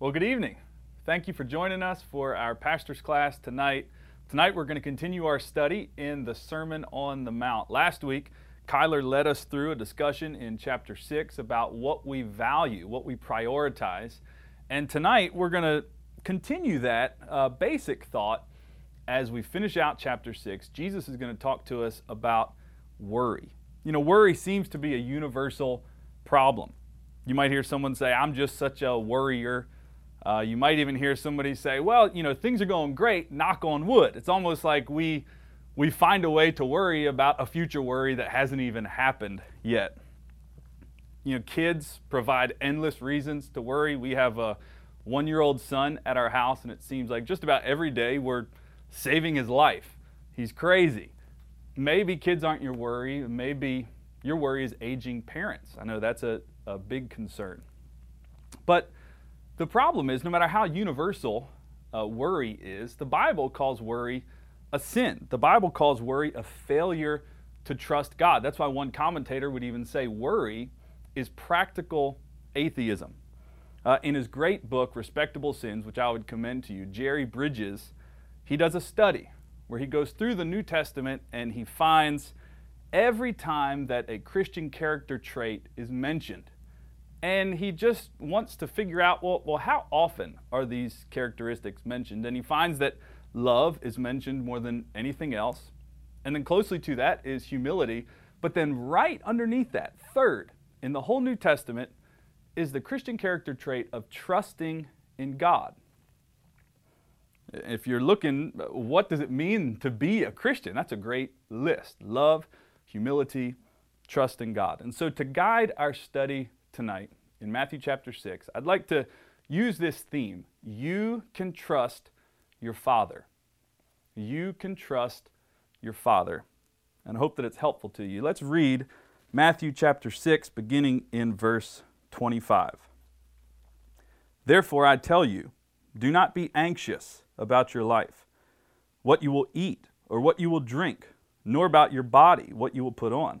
Well, good evening. Thank you for joining us for our pastor's class tonight. Tonight, we're going to continue our study in the Sermon on the Mount. Last week, Kyler led us through a discussion in chapter 6 about what we value, what we prioritize. And tonight, we're going to continue that uh, basic thought as we finish out chapter 6. Jesus is going to talk to us about worry. You know, worry seems to be a universal problem. You might hear someone say, I'm just such a worrier. Uh, you might even hear somebody say, well, you know, things are going great, knock on wood. It's almost like we, we find a way to worry about a future worry that hasn't even happened yet. You know, kids provide endless reasons to worry. We have a one year old son at our house, and it seems like just about every day we're saving his life. He's crazy. Maybe kids aren't your worry. Maybe your worry is aging parents. I know that's a, a big concern. But the problem is, no matter how universal uh, worry is, the Bible calls worry a sin. The Bible calls worry a failure to trust God. That's why one commentator would even say worry is practical atheism. Uh, in his great book, Respectable Sins, which I would commend to you, Jerry Bridges, he does a study where he goes through the New Testament and he finds every time that a Christian character trait is mentioned, and he just wants to figure out well, well, how often are these characteristics mentioned? And he finds that love is mentioned more than anything else. And then closely to that is humility. But then, right underneath that, third, in the whole New Testament, is the Christian character trait of trusting in God. If you're looking, what does it mean to be a Christian? That's a great list love, humility, trust in God. And so, to guide our study tonight in Matthew chapter 6, I'd like to use this theme. You can trust your Father. You can trust your Father. And I hope that it's helpful to you. Let's read Matthew chapter 6, beginning in verse 25. Therefore, I tell you, do not be anxious about your life, what you will eat or what you will drink, nor about your body, what you will put on.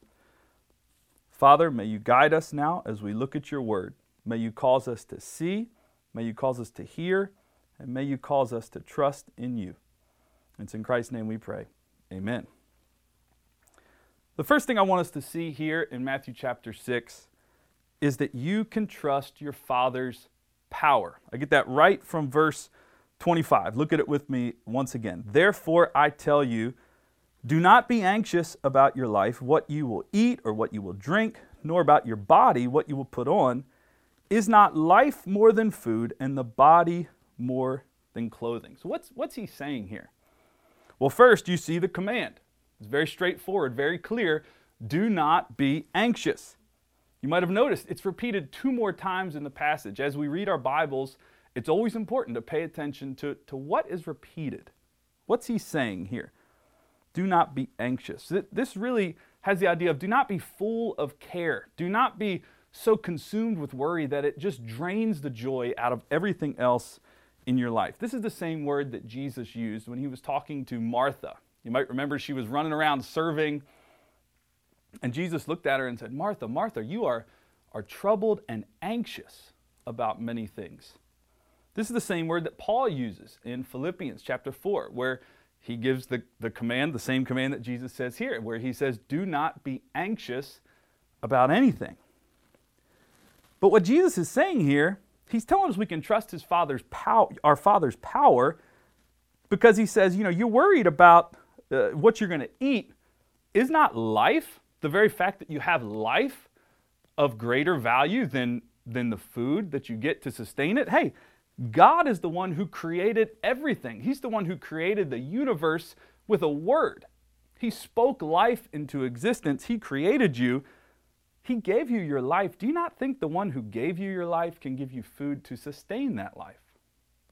Father, may you guide us now as we look at your word. May you cause us to see, may you cause us to hear, and may you cause us to trust in you. It's in Christ's name we pray. Amen. The first thing I want us to see here in Matthew chapter 6 is that you can trust your Father's power. I get that right from verse 25. Look at it with me once again. Therefore, I tell you, do not be anxious about your life, what you will eat or what you will drink, nor about your body, what you will put on. Is not life more than food, and the body more than clothing? So, what's, what's he saying here? Well, first, you see the command. It's very straightforward, very clear. Do not be anxious. You might have noticed it's repeated two more times in the passage. As we read our Bibles, it's always important to pay attention to, to what is repeated. What's he saying here? Do not be anxious. This really has the idea of do not be full of care. Do not be so consumed with worry that it just drains the joy out of everything else in your life. This is the same word that Jesus used when he was talking to Martha. You might remember she was running around serving, and Jesus looked at her and said, Martha, Martha, you are, are troubled and anxious about many things. This is the same word that Paul uses in Philippians chapter 4, where he gives the, the command, the same command that Jesus says here, where he says, Do not be anxious about anything. But what Jesus is saying here, he's telling us we can trust his father's power, our father's power, because he says, you know, you're worried about uh, what you're going to eat. Is not life, the very fact that you have life, of greater value than, than the food that you get to sustain it? Hey, God is the one who created everything. He's the one who created the universe with a word. He spoke life into existence. He created you. He gave you your life. Do you not think the one who gave you your life can give you food to sustain that life?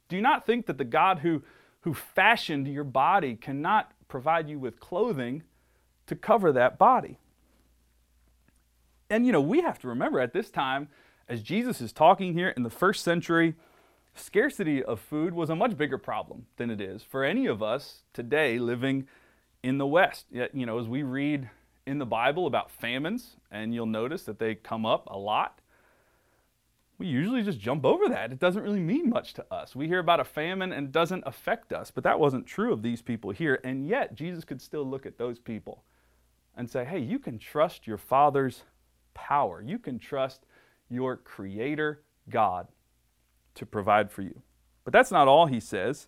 Do you not think that the God who, who fashioned your body cannot provide you with clothing to cover that body? And you know, we have to remember at this time, as Jesus is talking here in the first century, scarcity of food was a much bigger problem than it is for any of us today living in the West. Yet, you know, as we read in the Bible about famines, and you'll notice that they come up a lot, we usually just jump over that. It doesn't really mean much to us. We hear about a famine and it doesn't affect us, but that wasn't true of these people here. And yet, Jesus could still look at those people and say, hey, you can trust your Father's power. You can trust your Creator God to provide for you. But that's not all he says.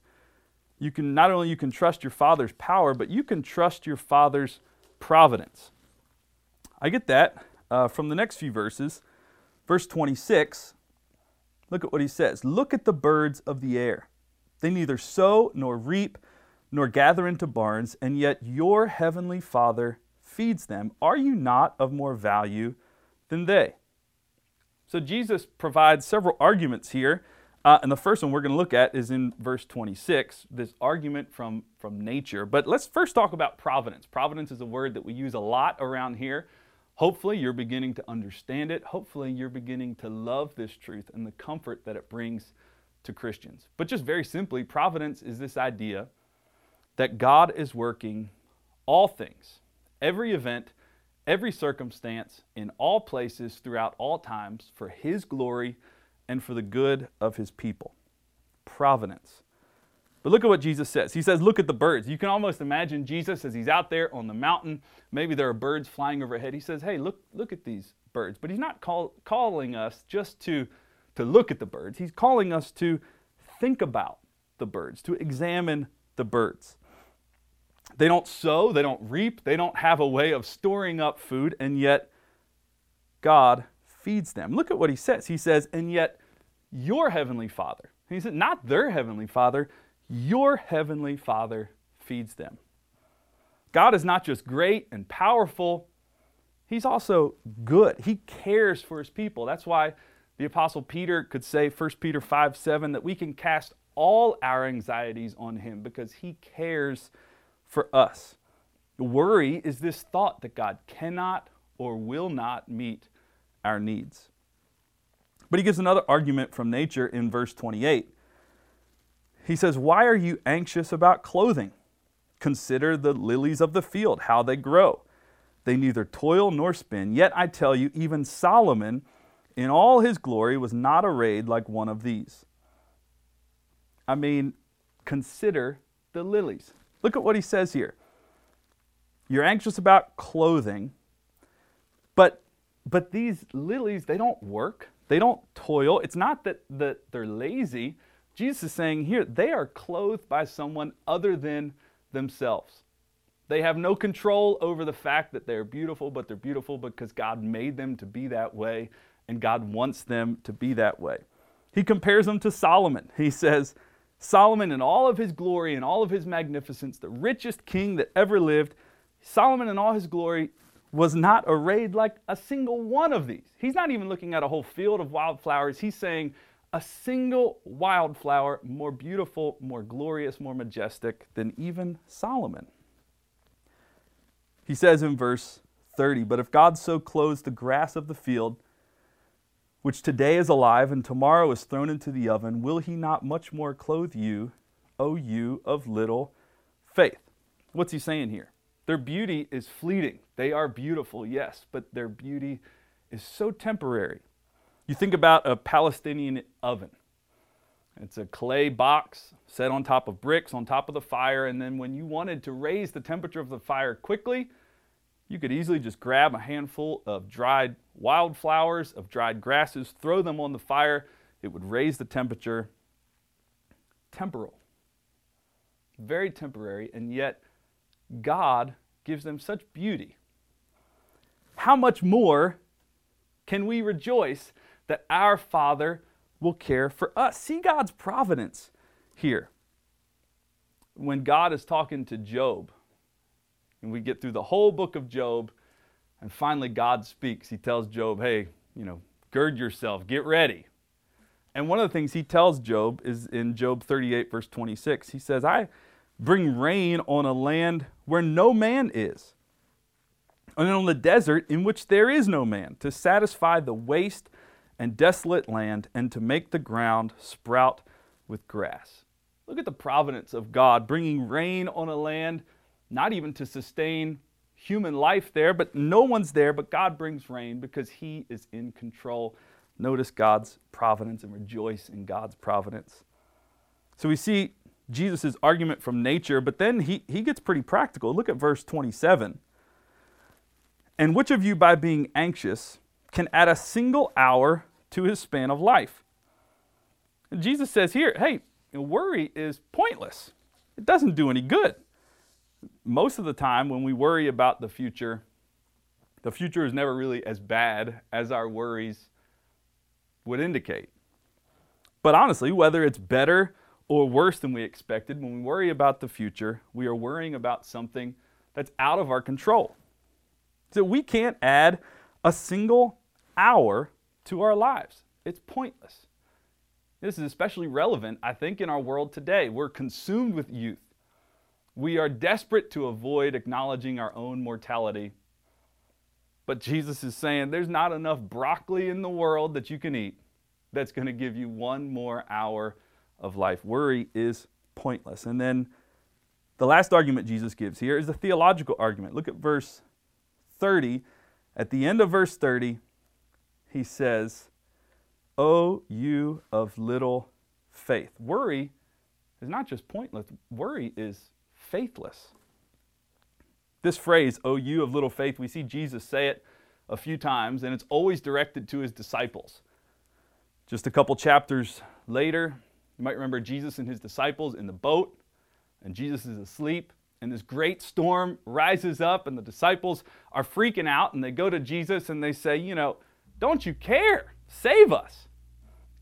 You can not only you can trust your father's power, but you can trust your father's providence. I get that uh, from the next few verses. Verse 26, look at what he says Look at the birds of the air. They neither sow nor reap nor gather into barns, and yet your heavenly Father feeds them. Are you not of more value than they? So Jesus provides several arguments here uh, and the first one we're going to look at is in verse 26, this argument from, from nature. But let's first talk about providence. Providence is a word that we use a lot around here. Hopefully, you're beginning to understand it. Hopefully, you're beginning to love this truth and the comfort that it brings to Christians. But just very simply, providence is this idea that God is working all things, every event, every circumstance, in all places, throughout all times, for His glory and for the good of his people. Providence. But look at what Jesus says. He says, Look at the birds. You can almost imagine Jesus as he's out there on the mountain. Maybe there are birds flying overhead. He says, Hey, look, look at these birds. But he's not call, calling us just to, to look at the birds, he's calling us to think about the birds, to examine the birds. They don't sow, they don't reap, they don't have a way of storing up food, and yet God feeds them. Look at what he says. He says, And yet your heavenly Father. he said, not their heavenly Father, your heavenly Father feeds them. God is not just great and powerful, He's also good. He cares for His people. That's why the Apostle Peter could say, 1 Peter 5 7, that we can cast all our anxieties on Him because He cares for us. Worry is this thought that God cannot or will not meet our needs. But he gives another argument from nature in verse 28. He says, Why are you anxious about clothing? Consider the lilies of the field, how they grow. They neither toil nor spin. Yet I tell you, even Solomon, in all his glory, was not arrayed like one of these. I mean, consider the lilies. Look at what he says here. You're anxious about clothing, but but these lilies, they don't work. They don't toil. It's not that, that they're lazy. Jesus is saying here, they are clothed by someone other than themselves. They have no control over the fact that they're beautiful, but they're beautiful because God made them to be that way, and God wants them to be that way. He compares them to Solomon. He says, Solomon, in all of his glory and all of his magnificence, the richest king that ever lived, Solomon, in all his glory, was not arrayed like a single one of these. He's not even looking at a whole field of wildflowers. He's saying a single wildflower more beautiful, more glorious, more majestic than even Solomon. He says in verse 30 But if God so clothes the grass of the field, which today is alive and tomorrow is thrown into the oven, will he not much more clothe you, O you of little faith? What's he saying here? Their beauty is fleeting. They are beautiful, yes, but their beauty is so temporary. You think about a Palestinian oven. It's a clay box set on top of bricks on top of the fire, and then when you wanted to raise the temperature of the fire quickly, you could easily just grab a handful of dried wildflowers, of dried grasses, throw them on the fire. It would raise the temperature. Temporal. Very temporary, and yet God gives them such beauty. How much more can we rejoice that our Father will care for us? See God's providence here. When God is talking to Job, and we get through the whole book of Job, and finally God speaks. He tells Job, hey, you know, gird yourself, get ready. And one of the things he tells Job is in Job 38, verse 26. He says, I bring rain on a land where no man is, and on the desert in which there is no man, to satisfy the waste and desolate land, and to make the ground sprout with grass. Look at the providence of God bringing rain on a land not even to sustain human life there, but no one's there, but God brings rain because He is in control. Notice God's providence and rejoice in God's providence. So we see Jesus' argument from nature, but then he, he gets pretty practical. Look at verse 27. And which of you, by being anxious, can add a single hour to his span of life? And Jesus says here, hey, worry is pointless. It doesn't do any good most of the time when we worry about the future, the future is never really as bad as our worries would indicate. But honestly, whether it's better or worse than we expected, when we worry about the future, we are worrying about something that's out of our control. So we can't add a single hour to our lives. It's pointless. This is especially relevant, I think, in our world today. We're consumed with youth. We are desperate to avoid acknowledging our own mortality. But Jesus is saying there's not enough broccoli in the world that you can eat that's going to give you one more hour of life. Worry is pointless. And then the last argument Jesus gives here is a theological argument. Look at verse 30. At the end of verse 30, he says, O you of little faith. Worry is not just pointless, worry is faithless. This phrase, O you of little faith, we see Jesus say it a few times, and it's always directed to his disciples. Just a couple chapters later, you might remember Jesus and his disciples in the boat, and Jesus is asleep, and this great storm rises up, and the disciples are freaking out, and they go to Jesus and they say, You know, don't you care? Save us.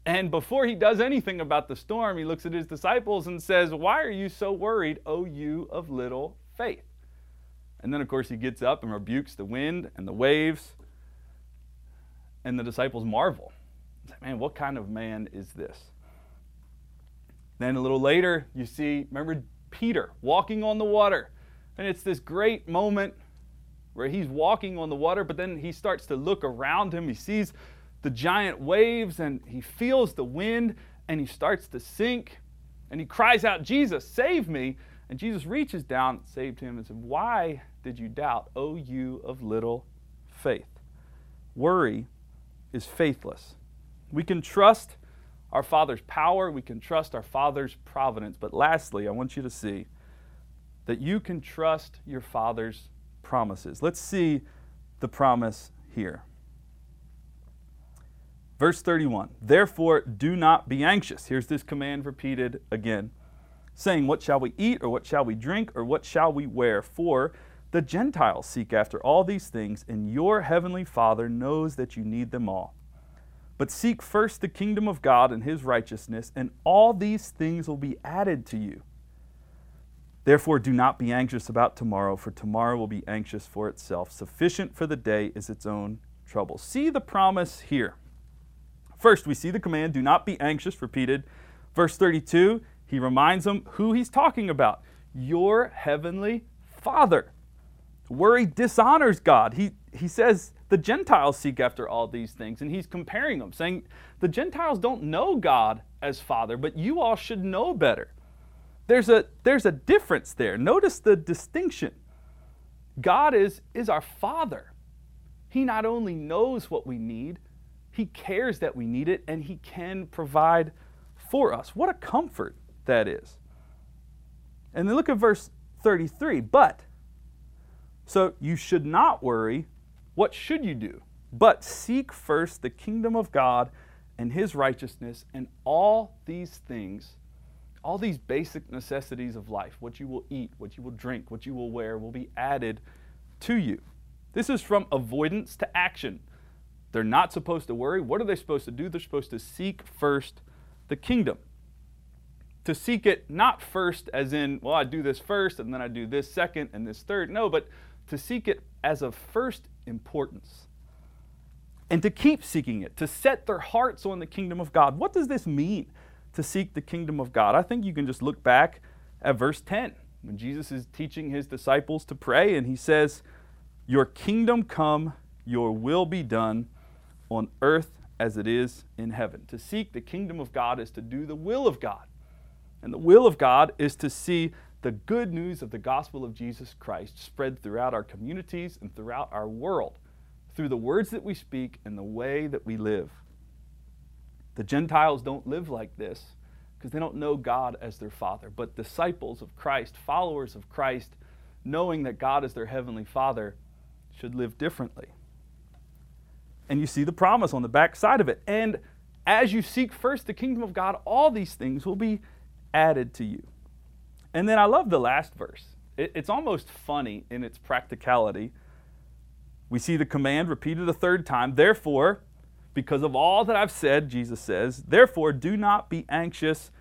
And before he does anything about the storm, he looks at his disciples and says, Why are you so worried, O you of little faith? And then, of course, he gets up and rebukes the wind and the waves. And the disciples marvel. Man, what kind of man is this? Then a little later, you see, remember Peter walking on the water. And it's this great moment where he's walking on the water, but then he starts to look around him. He sees the giant waves and he feels the wind and he starts to sink and he cries out, Jesus, save me. And Jesus reaches down, and saved him, and said, Why did you doubt, O you of little faith? Worry is faithless. We can trust our Father's power, we can trust our Father's providence. But lastly, I want you to see that you can trust your Father's promises. Let's see the promise here. Verse 31 Therefore, do not be anxious. Here's this command repeated again, saying, What shall we eat, or what shall we drink, or what shall we wear? For the Gentiles seek after all these things, and your heavenly Father knows that you need them all. But seek first the kingdom of God and his righteousness, and all these things will be added to you. Therefore, do not be anxious about tomorrow, for tomorrow will be anxious for itself. Sufficient for the day is its own trouble. See the promise here. First, we see the command, do not be anxious, repeated. Verse 32, he reminds them who he's talking about your heavenly Father. Worry dishonors God. He, he says the Gentiles seek after all these things, and he's comparing them, saying the Gentiles don't know God as Father, but you all should know better. There's a, there's a difference there. Notice the distinction. God is, is our Father. He not only knows what we need, He cares that we need it, and He can provide for us. What a comfort that is. And then look at verse 33. But, so you should not worry. What should you do? But seek first the kingdom of God and his righteousness, and all these things, all these basic necessities of life, what you will eat, what you will drink, what you will wear, will be added to you. This is from avoidance to action. They're not supposed to worry. What are they supposed to do? They're supposed to seek first the kingdom. To seek it not first, as in, well, I do this first and then I do this second and this third. No, but to seek it as of first importance. And to keep seeking it, to set their hearts on the kingdom of God. What does this mean to seek the kingdom of God? I think you can just look back at verse 10 when Jesus is teaching his disciples to pray and he says, Your kingdom come, your will be done on earth as it is in heaven. To seek the kingdom of God is to do the will of God. And the will of God is to see the good news of the gospel of Jesus Christ spread throughout our communities and throughout our world through the words that we speak and the way that we live. The Gentiles don't live like this because they don't know God as their Father, but disciples of Christ, followers of Christ, knowing that God is their Heavenly Father, should live differently and you see the promise on the back side of it. And as you seek first the kingdom of God, all these things will be added to you. And then I love the last verse. It's almost funny in its practicality. We see the command repeated a third time. Therefore, because of all that I've said, Jesus says, therefore do not be anxious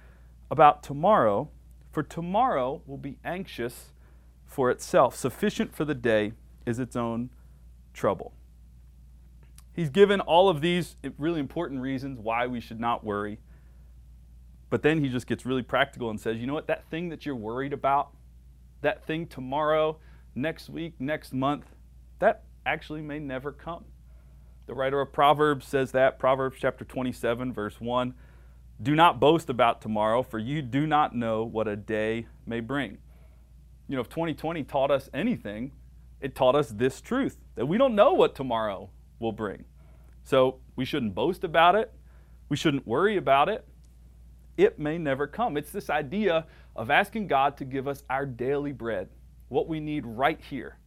about tomorrow, for tomorrow will be anxious for itself. Sufficient for the day is its own trouble. He's given all of these really important reasons why we should not worry. But then he just gets really practical and says, you know what, that thing that you're worried about, that thing tomorrow, next week, next month, that actually may never come. The writer of Proverbs says that, Proverbs chapter 27, verse 1 Do not boast about tomorrow, for you do not know what a day may bring. You know, if 2020 taught us anything, it taught us this truth that we don't know what tomorrow will bring. So we shouldn't boast about it. We shouldn't worry about it. It may never come. It's this idea of asking God to give us our daily bread, what we need right here.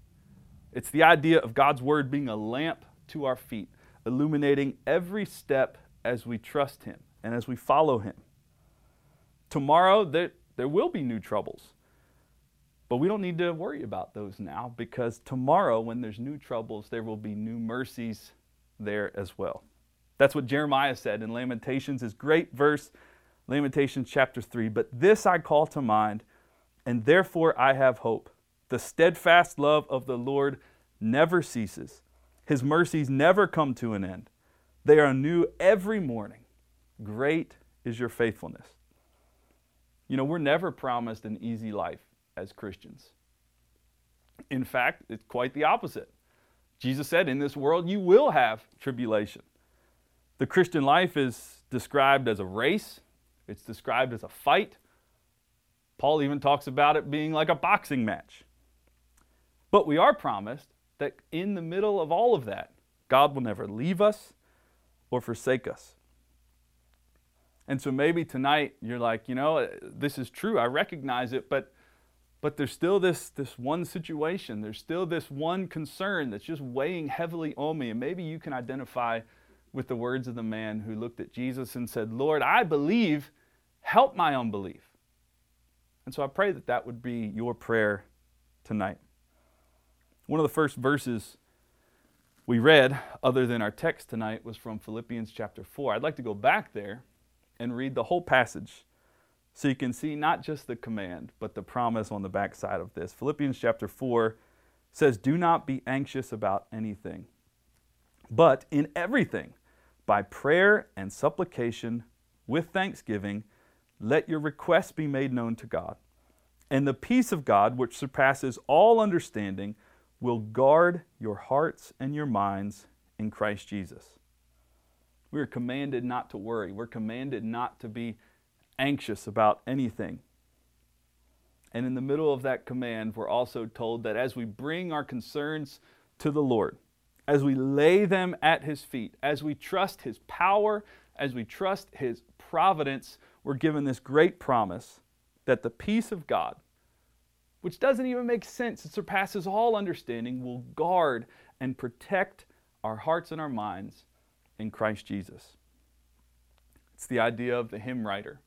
It's the idea of God's Word being a lamp to our feet, illuminating every step as we trust Him and as we follow Him. Tomorrow, there, there will be new troubles. But we don't need to worry about those now because tomorrow, when there's new troubles, there will be new mercies there as well. That's what Jeremiah said in Lamentations, his great verse, Lamentations chapter 3. But this I call to mind, and therefore I have hope. The steadfast love of the Lord never ceases, his mercies never come to an end. They are new every morning. Great is your faithfulness. You know, we're never promised an easy life as Christians. In fact, it's quite the opposite. Jesus said, In this world you will have tribulation. The Christian life is described as a race, it's described as a fight. Paul even talks about it being like a boxing match. But we are promised that in the middle of all of that, God will never leave us or forsake us. And so maybe tonight you're like, you know, this is true. I recognize it, but but there's still this, this one situation, there's still this one concern that's just weighing heavily on me. And maybe you can identify with the words of the man who looked at Jesus and said, Lord, I believe, help my unbelief. And so I pray that that would be your prayer tonight. One of the first verses we read, other than our text tonight, was from Philippians chapter 4. I'd like to go back there and read the whole passage so you can see not just the command, but the promise on the backside of this. Philippians chapter 4 says, Do not be anxious about anything, but in everything, by prayer and supplication, with thanksgiving, let your requests be made known to God. And the peace of God, which surpasses all understanding, will guard your hearts and your minds in Christ Jesus. We are commanded not to worry. We're commanded not to be anxious about anything. And in the middle of that command, we're also told that as we bring our concerns to the Lord, as we lay them at His feet, as we trust His power, as we trust His providence, we're given this great promise that the peace of God, which doesn't even make sense, it surpasses all understanding, will guard and protect our hearts and our minds in Christ Jesus. It's the idea of the hymn writer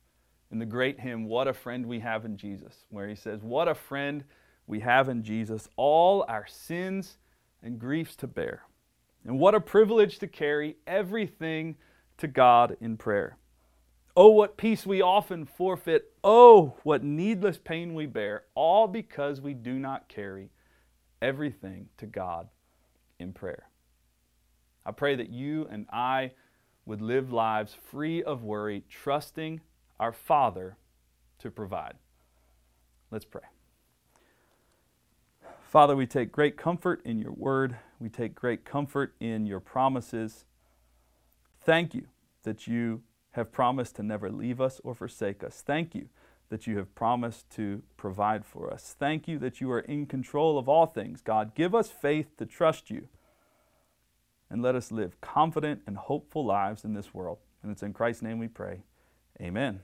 in the great hymn, What a Friend We Have in Jesus, where he says, What a friend we have in Jesus, all our sins and griefs to bear. And what a privilege to carry everything to God in prayer. Oh, what peace we often forfeit. Oh, what needless pain we bear, all because we do not carry everything to God in prayer. I pray that you and I would live lives free of worry, trusting our Father to provide. Let's pray. Father, we take great comfort in your word. We take great comfort in your promises. Thank you that you have promised to never leave us or forsake us. Thank you that you have promised to provide for us. Thank you that you are in control of all things. God, give us faith to trust you and let us live confident and hopeful lives in this world. And it's in Christ's name we pray. Amen.